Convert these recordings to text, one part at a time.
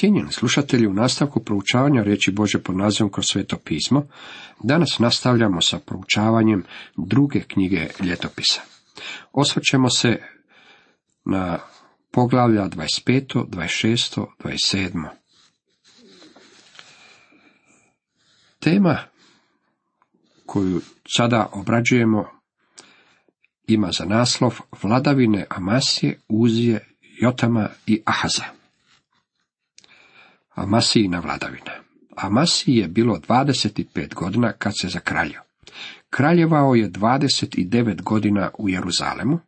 Cijenjeni slušatelji, u nastavku proučavanja riječi Bože pod nazivom kroz sveto pismo, danas nastavljamo sa proučavanjem druge knjige ljetopisa. Osvrćemo se na poglavlja 25., 26., 27. Tema koju sada obrađujemo ima za naslov vladavine Amasije, Uzije, Jotama i Ahaza. Amasijina vladavina. Amasiji je bilo 25 godina kad se zakraljio. Kraljevao je 29 godina u Jeruzalemu.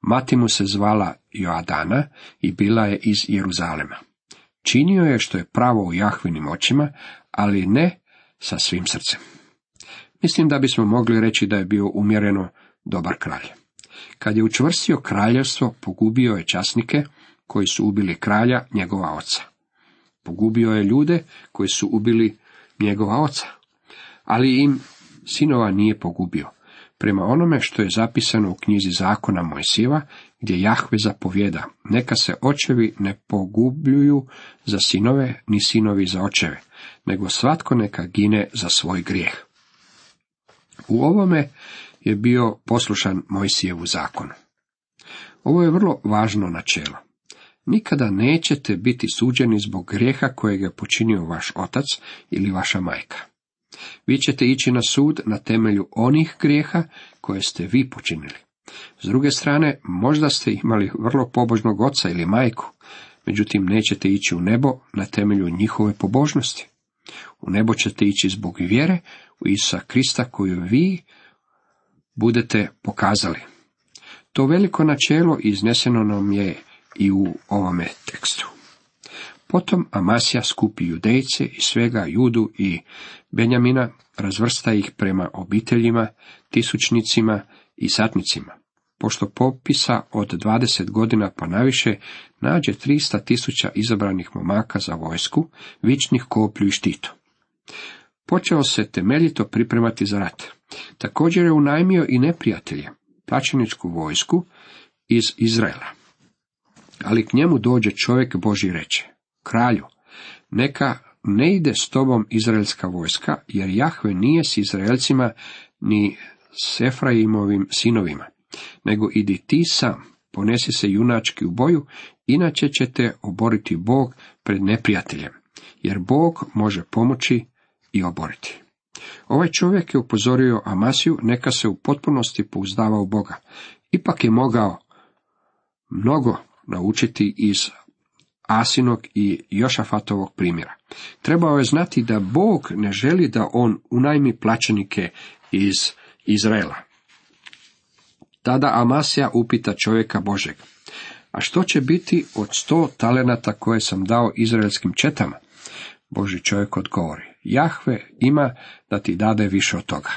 Mati mu se zvala Joadana i bila je iz Jeruzalema. Činio je što je pravo u Jahvinim očima, ali ne sa svim srcem. Mislim da bismo mogli reći da je bio umjereno dobar kralj. Kad je učvrstio kraljevstvo, pogubio je časnike koji su ubili kralja, njegova oca. Pogubio je ljude koji su ubili njegova oca, ali im sinova nije pogubio. Prema onome što je zapisano u knjizi zakona Mojsiva, gdje Jahve zapovjeda, neka se očevi ne pogubljuju za sinove, ni sinovi za očeve, nego svatko neka gine za svoj grijeh. U ovome je bio poslušan Mojsijevu zakonu. Ovo je vrlo važno načelo. Nikada nećete biti suđeni zbog grijeha kojeg je počinio vaš otac ili vaša majka. Vi ćete ići na sud na temelju onih grijeha koje ste vi počinili. S druge strane, možda ste imali vrlo pobožnog oca ili majku, međutim nećete ići u nebo na temelju njihove pobožnosti. U nebo ćete ići zbog vjere u Isa Krista koju vi budete pokazali. To veliko načelo izneseno nam je i u ovome tekstu. Potom Amasija skupi judejce i svega judu i Benjamina, razvrsta ih prema obiteljima, tisućnicima i satnicima. Pošto popisa od 20 godina pa naviše nađe 300 tisuća izabranih momaka za vojsku, vičnih koplju i štitu. Počeo se temeljito pripremati za rat. Također je unajmio i neprijatelje, plaćeničku vojsku iz Izraela. Ali k njemu dođe čovjek Boži reče, kralju, neka ne ide s tobom izraelska vojska, jer Jahve nije s Izraelcima ni s Efraimovim sinovima, nego idi ti sam, ponesi se junački u boju, inače ćete oboriti Bog pred neprijateljem, jer Bog može pomoći i oboriti. Ovaj čovjek je upozorio Amasiju neka se u potpunosti pouzdava u Boga. Ipak je mogao mnogo naučiti iz Asinog i Jošafatovog primjera. Trebao je znati da Bog ne želi da on unajmi plaćenike iz Izraela. Tada Amasija upita čovjeka Božeg, a što će biti od sto talenata koje sam dao izraelskim četama? Boži čovjek odgovori, Jahve ima da ti dade više od toga.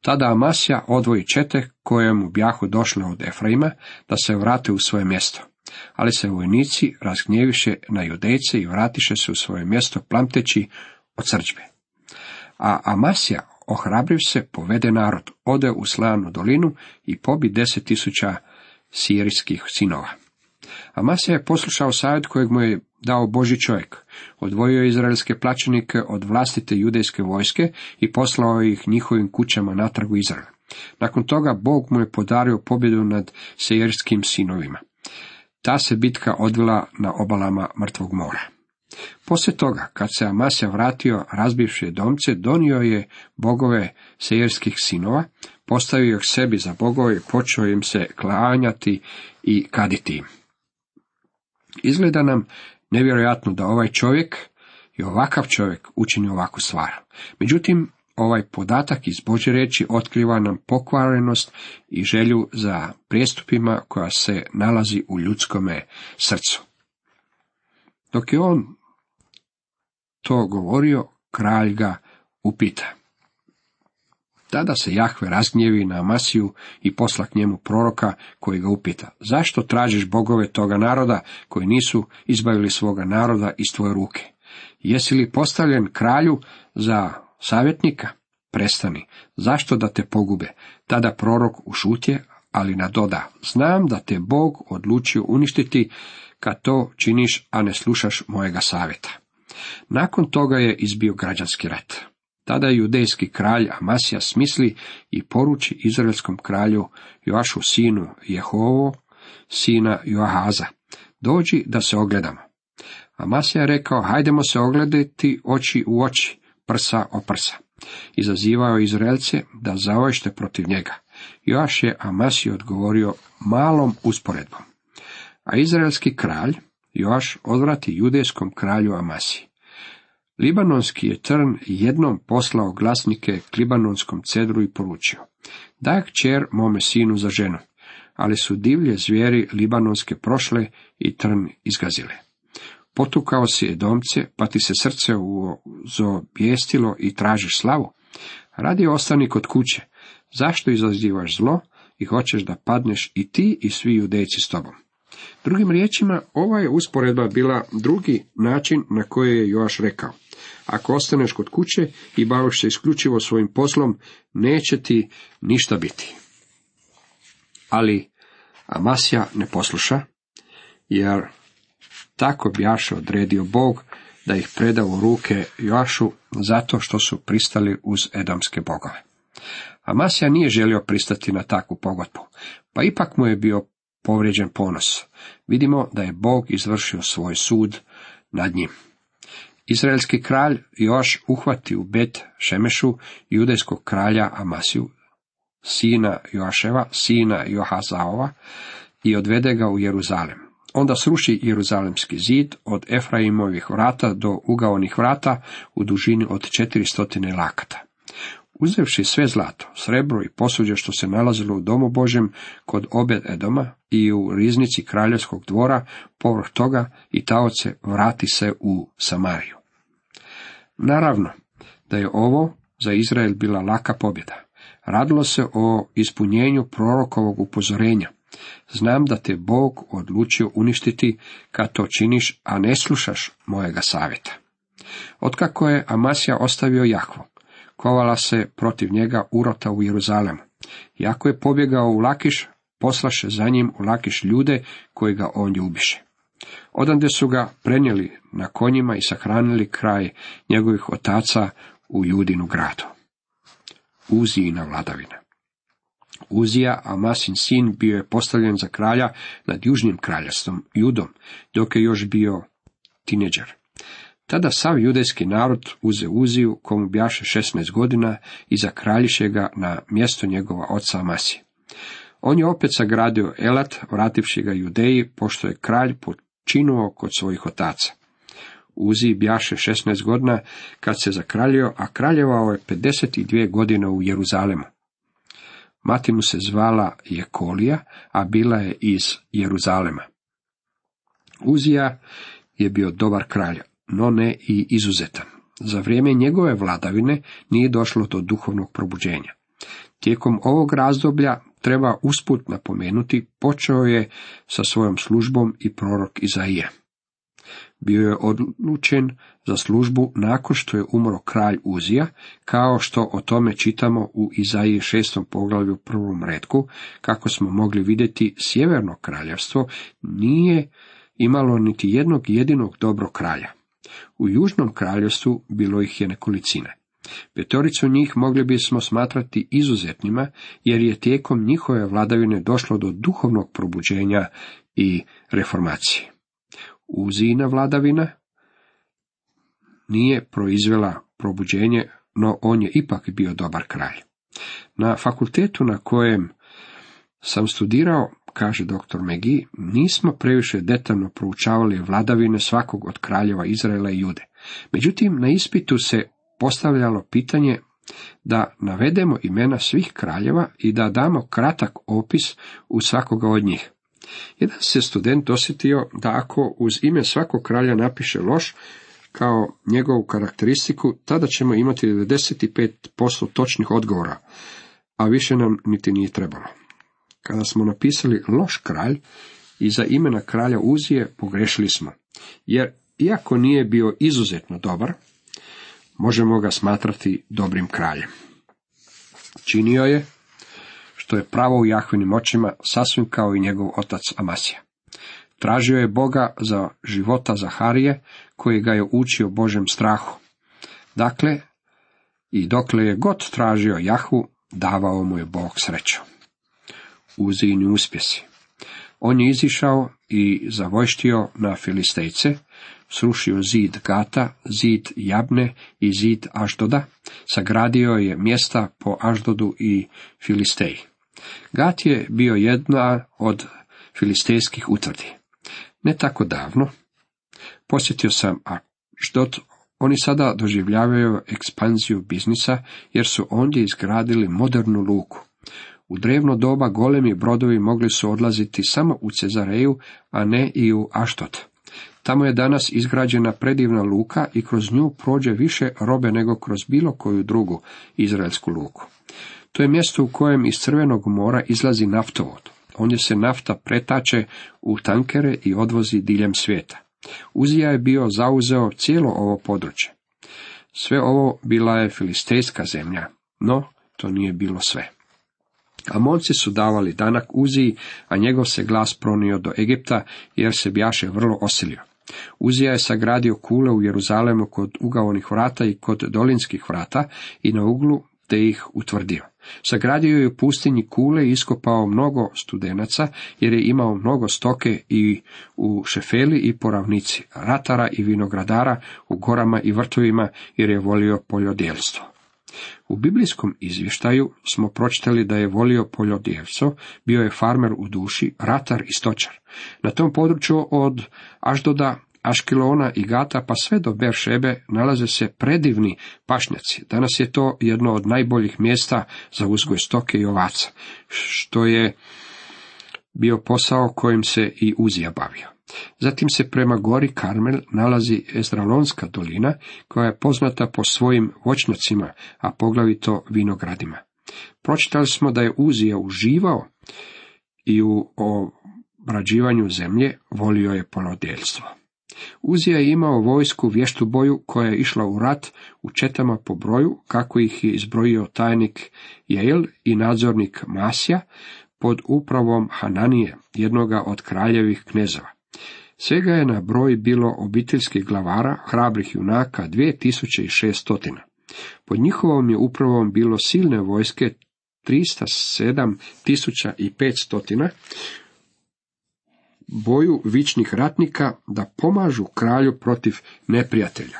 Tada Amasija odvoji čete koje mu bjahu došle od Efraima da se vrate u svoje mjesto. Ali se vojnici razgnjeviše na judejce i vratiše se u svoje mjesto plamteći od srđbe. A Amasija, ohrabriv se, povede narod, ode u Slanu dolinu i pobi deset tisuća sirijskih sinova. Amasija je poslušao savjet kojeg mu je dao Boži čovjek. Odvojio izraelske plaćenike od vlastite judejske vojske i poslao ih njihovim kućama natrag u Izrael. Nakon toga Bog mu je podario pobjedu nad sejerskim sinovima. Ta se bitka odvila na obalama Mrtvog mora. Poslije toga, kad se Amasija vratio razbivše domce, donio je bogove sejerskih sinova, postavio ih sebi za bogove i počeo im se klanjati i kaditi im. Izgleda nam nevjerojatno da ovaj čovjek i ovakav čovjek učini ovakvu stvar. Međutim, ovaj podatak iz Bože reći otkriva nam pokvarenost i želju za prijestupima koja se nalazi u ljudskome srcu. Dok je on to govorio, kralj ga upita. Tada se Jahve razgnjevi na Amasiju i posla k njemu proroka koji ga upita, zašto tražiš bogove toga naroda koji nisu izbavili svoga naroda iz tvoje ruke? Jesi li postavljen kralju za savjetnika? Prestani, zašto da te pogube? Tada prorok ušutje, ali nadoda, znam da te Bog odlučio uništiti kad to činiš, a ne slušaš mojega savjeta. Nakon toga je izbio građanski rat. Tada judejski kralj Amasija smisli i poruči izraelskom kralju Joašu sinu Jehovo, sina Joahaza, dođi da se ogledamo. Amasija je rekao, hajdemo se ogledati oči u oči, prsa o prsa. Izazivao Izraelce da zaošte protiv njega. Joaš je Amasiju odgovorio malom usporedbom. A izraelski kralj, Joaš, odvrati judejskom kralju Amasiji. Libanonski je trn jednom poslao glasnike k libanonskom cedru i poručio. Daj kćer mome sinu za ženu, ali su divlje zvijeri libanonske prošle i trn izgazile. Potukao si je pa ti se srce uzobijestilo i tražiš slavu. Radi ostani kod kuće. Zašto izazivaš zlo i hoćeš da padneš i ti i svi judejci s tobom? Drugim riječima, ova je usporedba bila drugi način na koji je Joaš rekao. Ako ostaneš kod kuće i baviš se isključivo svojim poslom, neće ti ništa biti. Ali Amasija ne posluša, jer tako bi Jaša odredio Bog da ih preda u ruke Joašu zato što su pristali uz edamske bogove. Amasija nije želio pristati na takvu pogodbu, pa ipak mu je bio povrijeđen ponos. Vidimo da je Bog izvršio svoj sud nad njim. Izraelski kralj Joaš uhvati u Bet Šemešu judejskog kralja Amasiju, sina Joaševa, sina Johazaova, i odvede ga u Jeruzalem. Onda sruši Jeruzalemski zid od Efraimovih vrata do ugaonih vrata u dužini od 400 lakata. Uzevši sve zlato, srebro i posuđe što se nalazilo u domu Božem kod Obed Edoma i u riznici kraljevskog dvora, povrh toga i taoce vrati se u Samariju. Naravno da je ovo za Izrael bila laka pobjeda. Radilo se o ispunjenju prorokovog upozorenja. Znam da te Bog odlučio uništiti kad to činiš, a ne slušaš mojega savjeta. Otkako je Amasija ostavio Jahvo, kovala se protiv njega urota u Jeruzalemu. Jako je pobjegao u Lakiš, poslaše za njim u Lakiš ljude koji ga on ljubiše. Odande su ga prenijeli na konjima i sahranili kraj njegovih otaca u Judinu gradu. Uzijina vladavina. Uzija, Amasin sin, bio je postavljen za kralja nad južnim kraljestvom, Judom, dok je još bio tineđer. Tada sav judejski narod uze Uziju, komu bjaše 16 godina, i zakraljiše ga na mjesto njegova oca Amasi. On je opet sagradio Elat, vrativši ga Judeji, pošto je kralj počinuo kod svojih otaca. Uzi bjaše 16 godina kad se zakraljio, a kraljevao je 52 godine u Jeruzalemu. Mati mu se zvala Jekolija, a bila je iz Jeruzalema. Uzija je bio dobar kralj, no ne i izuzetan. Za vrijeme njegove vladavine nije došlo do duhovnog probuđenja. Tijekom ovog razdoblja treba usput napomenuti, počeo je sa svojom službom i prorok Izaije. Bio je odlučen za službu nakon što je umro kralj Uzija, kao što o tome čitamo u Izaiji šestom poglavlju prvom redku, kako smo mogli vidjeti sjeverno kraljevstvo nije imalo niti jednog jedinog dobrog kralja. U južnom kraljevstvu bilo ih je nekolicine. Petoricu njih mogli bismo smatrati izuzetnima, jer je tijekom njihove vladavine došlo do duhovnog probuđenja i reformacije. Uzina vladavina nije proizvela probuđenje, no on je ipak bio dobar kralj. Na fakultetu na kojem sam studirao, kaže dr. Megi, nismo previše detaljno proučavali vladavine svakog od kraljeva Izraela i Jude. Međutim, na ispitu se postavljalo pitanje da navedemo imena svih kraljeva i da damo kratak opis u svakoga od njih. Jedan se student osjetio da ako uz ime svakog kralja napiše loš, kao njegovu karakteristiku, tada ćemo imati 95% točnih odgovora, a više nam niti nije trebalo. Kada smo napisali loš kralj, iza imena kralja Uzije pogrešili smo, jer iako nije bio izuzetno dobar, možemo ga smatrati dobrim kraljem. Činio je što je pravo u Jahvinim očima, sasvim kao i njegov otac Amasija. Tražio je Boga za života Zaharije, koji ga je učio Božem strahu. Dakle, i dokle je god tražio Jahvu, davao mu je Bog sreću. Uzini uspjesi. On je izišao i zavojštio na Filistejce, srušio zid Gata, zid Jabne i zid Aždoda, sagradio je mjesta po Aždodu i Filisteji. Gat je bio jedna od filistejskih utvrdi. Ne tako davno, posjetio sam Aždod, oni sada doživljavaju ekspanziju biznisa jer su ondje izgradili modernu luku. U drevno doba golemi brodovi mogli su odlaziti samo u Cezareju, a ne i u Aštot. Tamo je danas izgrađena predivna luka i kroz nju prođe više robe nego kroz bilo koju drugu izraelsku luku. To je mjesto u kojem iz Crvenog mora izlazi naftovod. Ondje se nafta pretače u tankere i odvozi diljem svijeta. Uzija je bio zauzeo cijelo ovo područje. Sve ovo bila je filistejska zemlja, no to nije bilo sve. Amonci su davali danak Uziji, a njegov se glas pronio do Egipta, jer se bjaše vrlo osilio. Uzija je sagradio kule u Jeruzalemu kod ugaonih vrata i kod dolinskih vrata i na uglu te ih utvrdio. Sagradio je u pustinji kule i iskopao mnogo studenaca, jer je imao mnogo stoke i u šefeli i poravnici, ratara i vinogradara u gorama i vrtovima, jer je volio poljodjelstvo. U biblijskom izvještaju smo pročitali da je volio poljodjevstvo, bio je farmer u duši, ratar i stočar. Na tom području od Aždoda, Aškilona i Gata pa sve do Beršebe nalaze se predivni pašnjaci. Danas je to jedno od najboljih mjesta za uzgoj stoke i ovaca, što je bio posao kojim se i Uzija bavio. Zatim se prema gori Karmel nalazi Ezdralonska dolina, koja je poznata po svojim voćnjacima, a poglavito vinogradima. Pročitali smo da je Uzija uživao i u obrađivanju zemlje volio je polodjeljstvo. Uzija je imao vojsku vještu boju koja je išla u rat u četama po broju, kako ih je izbrojio tajnik Jejl i nadzornik Masja, pod upravom Hananije, jednoga od kraljevih knezova. Svega je na broj bilo obiteljskih glavara, hrabrih junaka, 2600. Pod njihovom je upravom bilo silne vojske 307.500, boju vičnih ratnika da pomažu kralju protiv neprijatelja.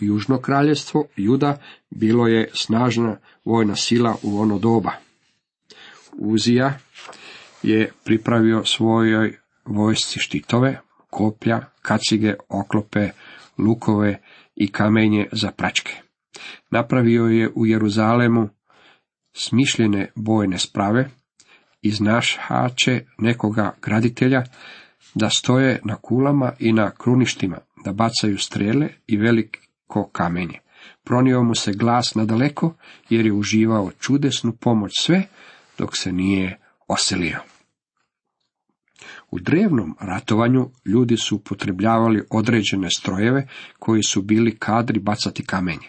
Južno kraljestvo Juda bilo je snažna vojna sila u ono doba. Uzija je pripravio svojoj vojsci štitove, koplja, kacige, oklope, lukove i kamenje za pračke. Napravio je u Jeruzalemu smišljene bojne sprave, iznašače nekoga graditelja, da stoje na kulama i na kruništima, da bacaju strele i veliko kamenje. Pronio mu se glas nadaleko, jer je uživao čudesnu pomoć sve, dok se nije oselio. U drevnom ratovanju ljudi su upotrebljavali određene strojeve koji su bili kadri bacati kamenje.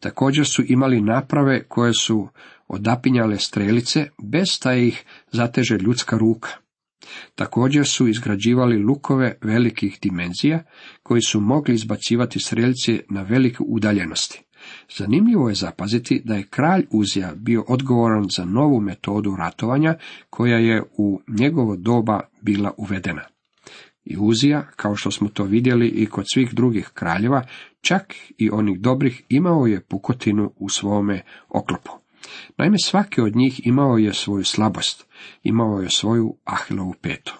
Također su imali naprave koje su odapinjale strelice bez da ih zateže ljudska ruka. Također su izgrađivali lukove velikih dimenzija koji su mogli izbacivati strelice na velike udaljenosti. Zanimljivo je zapaziti da je kralj Uzija bio odgovoran za novu metodu ratovanja koja je u njegovo doba bila uvedena. I Uzija, kao što smo to vidjeli i kod svih drugih kraljeva, čak i onih dobrih, imao je pukotinu u svome oklopu. Naime, svaki od njih imao je svoju slabost, imao je svoju ahilovu petu.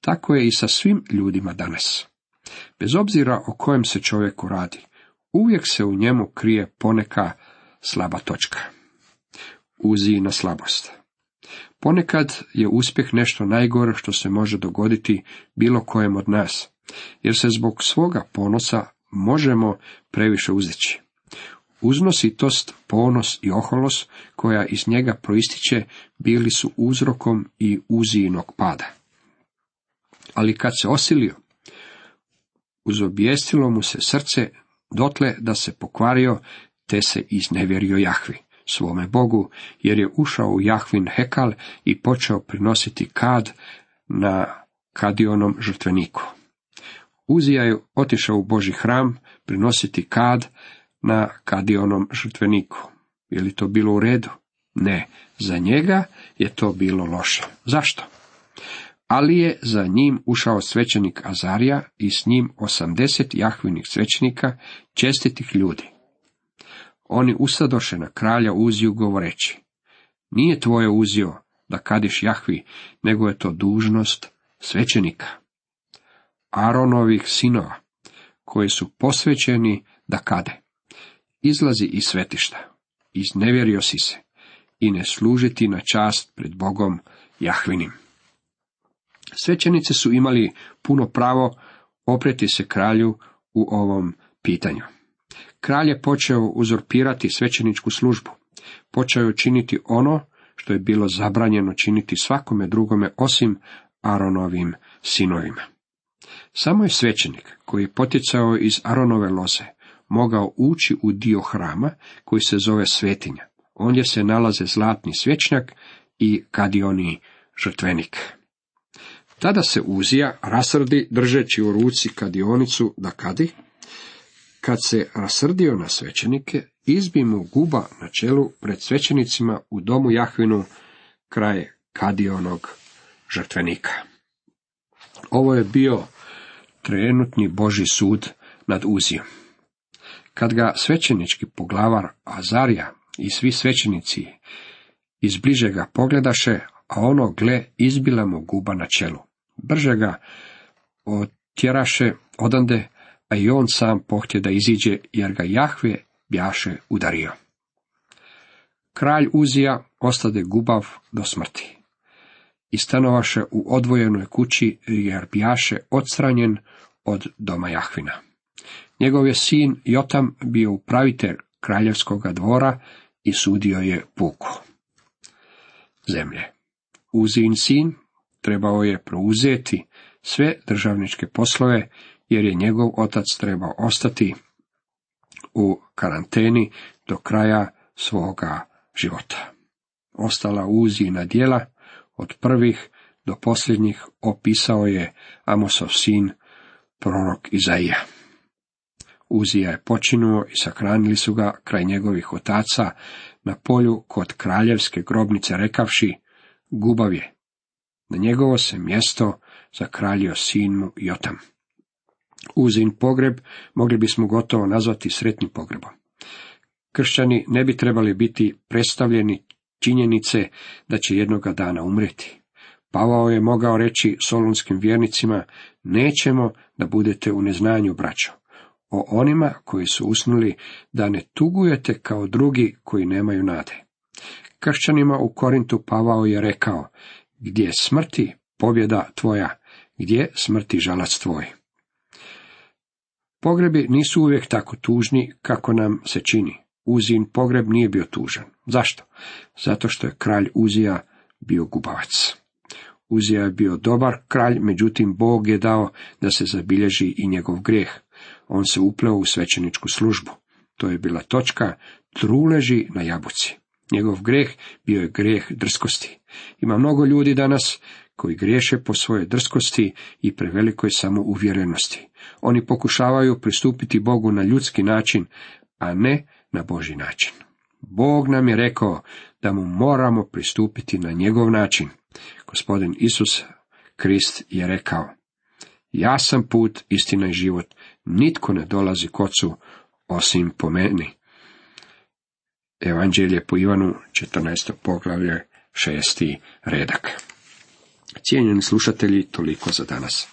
Tako je i sa svim ljudima danas. Bez obzira o kojem se čovjeku radi, uvijek se u njemu krije poneka slaba točka. Uzi na slabost. Ponekad je uspjeh nešto najgore što se može dogoditi bilo kojem od nas, jer se zbog svoga ponosa možemo previše uzeći. Uznositost, ponos i oholos koja iz njega proističe bili su uzrokom i uzijinog pada. Ali kad se osilio, uzobijestilo mu se srce dotle da se pokvario, te se iznevjerio Jahvi. svome Bogu, jer je ušao u Jahvin Hekal i počeo prinositi kad na kadionom žrtveniku. Uzija je otišao u Boži hram prinositi kad na kadionom žrtveniku. Je li to bilo u redu? Ne, za njega je to bilo loše. Zašto? Ali je za njim ušao svećenik Azarija i s njim osamdeset jahvinih svećenika, čestitih ljudi. Oni ustadoše na kralja Uziju govoreći, nije tvoje uzio da kadiš Jahvi, nego je to dužnost svećenika. Aronovih sinova, koji su posvećeni da kade. Izlazi iz svetišta, iznevjerio si se i ne služiti na čast pred Bogom Jahvinim. Svećenici su imali puno pravo opreti se kralju u ovom pitanju. Kralj je počeo uzurpirati svećeničku službu. Počeo je činiti ono što je bilo zabranjeno činiti svakome drugome osim Aronovim sinovima. Samo je svećenik koji je poticao iz Aronove loze mogao ući u dio hrama koji se zove svetinja. Ondje se nalaze zlatni svečnjak i kadioni žrtvenik. Tada se Uzija rasrdi držeći u ruci kadionicu da kadi. Kad se rasrdio na svećenike, izbi mu guba na čelu pred svećenicima u domu Jahvinu kraj kadionog žrtvenika. Ovo je bio trenutni Boži sud nad Uzijom. Kad ga svećenički poglavar Azarija i svi svećenici iz bližega pogledaše, a ono gle izbila mu guba na čelu. Brže ga otjeraše odande, a i on sam pohtje da iziđe, jer ga Jahve bjaše udario. Kralj Uzija ostade gubav do smrti. I stanovaše u odvojenoj kući, jer bjaše odstranjen od doma Jahvina. Njegov je sin Jotam bio upravitelj kraljevskoga dvora i sudio je puku. Zemlje. Uzin sin trebao je preuzeti sve državničke poslove, jer je njegov otac trebao ostati u karanteni do kraja svoga života. Ostala uzina djela od prvih do posljednjih opisao je Amosov sin, prorok Izaija. Uzija je počinuo i sakranili su ga kraj njegovih otaca na polju kod kraljevske grobnice rekavši, gubav je. Na njegovo se mjesto zakraljio sin mu Jotam. Uzin pogreb mogli bismo gotovo nazvati sretnim pogrebom. Kršćani ne bi trebali biti predstavljeni činjenice da će jednoga dana umreti. Pavao je mogao reći solunskim vjernicima, nećemo da budete u neznanju, braćo o onima koji su usnuli da ne tugujete kao drugi koji nemaju nade. Kršćanima u Korintu Pavao je rekao, gdje smrti pobjeda tvoja, gdje smrti žalac tvoj. Pogrebi nisu uvijek tako tužni kako nam se čini. Uzin pogreb nije bio tužan. Zašto? Zato što je kralj Uzija bio gubavac. Uzija je bio dobar kralj, međutim Bog je dao da se zabilježi i njegov grijeh on se upleo u svećeničku službu. To je bila točka truleži na jabuci. Njegov greh bio je greh drskosti. Ima mnogo ljudi danas koji griješe po svojoj drskosti i prevelikoj samouvjerenosti. Oni pokušavaju pristupiti Bogu na ljudski način, a ne na Boži način. Bog nam je rekao da mu moramo pristupiti na njegov način. Gospodin Isus Krist je rekao, ja sam put, istina i život, nitko ne dolazi k ocu osim po meni. Evanđelje po Ivanu, 14. poglavlje, šesti redak. Cijenjeni slušatelji, toliko za danas.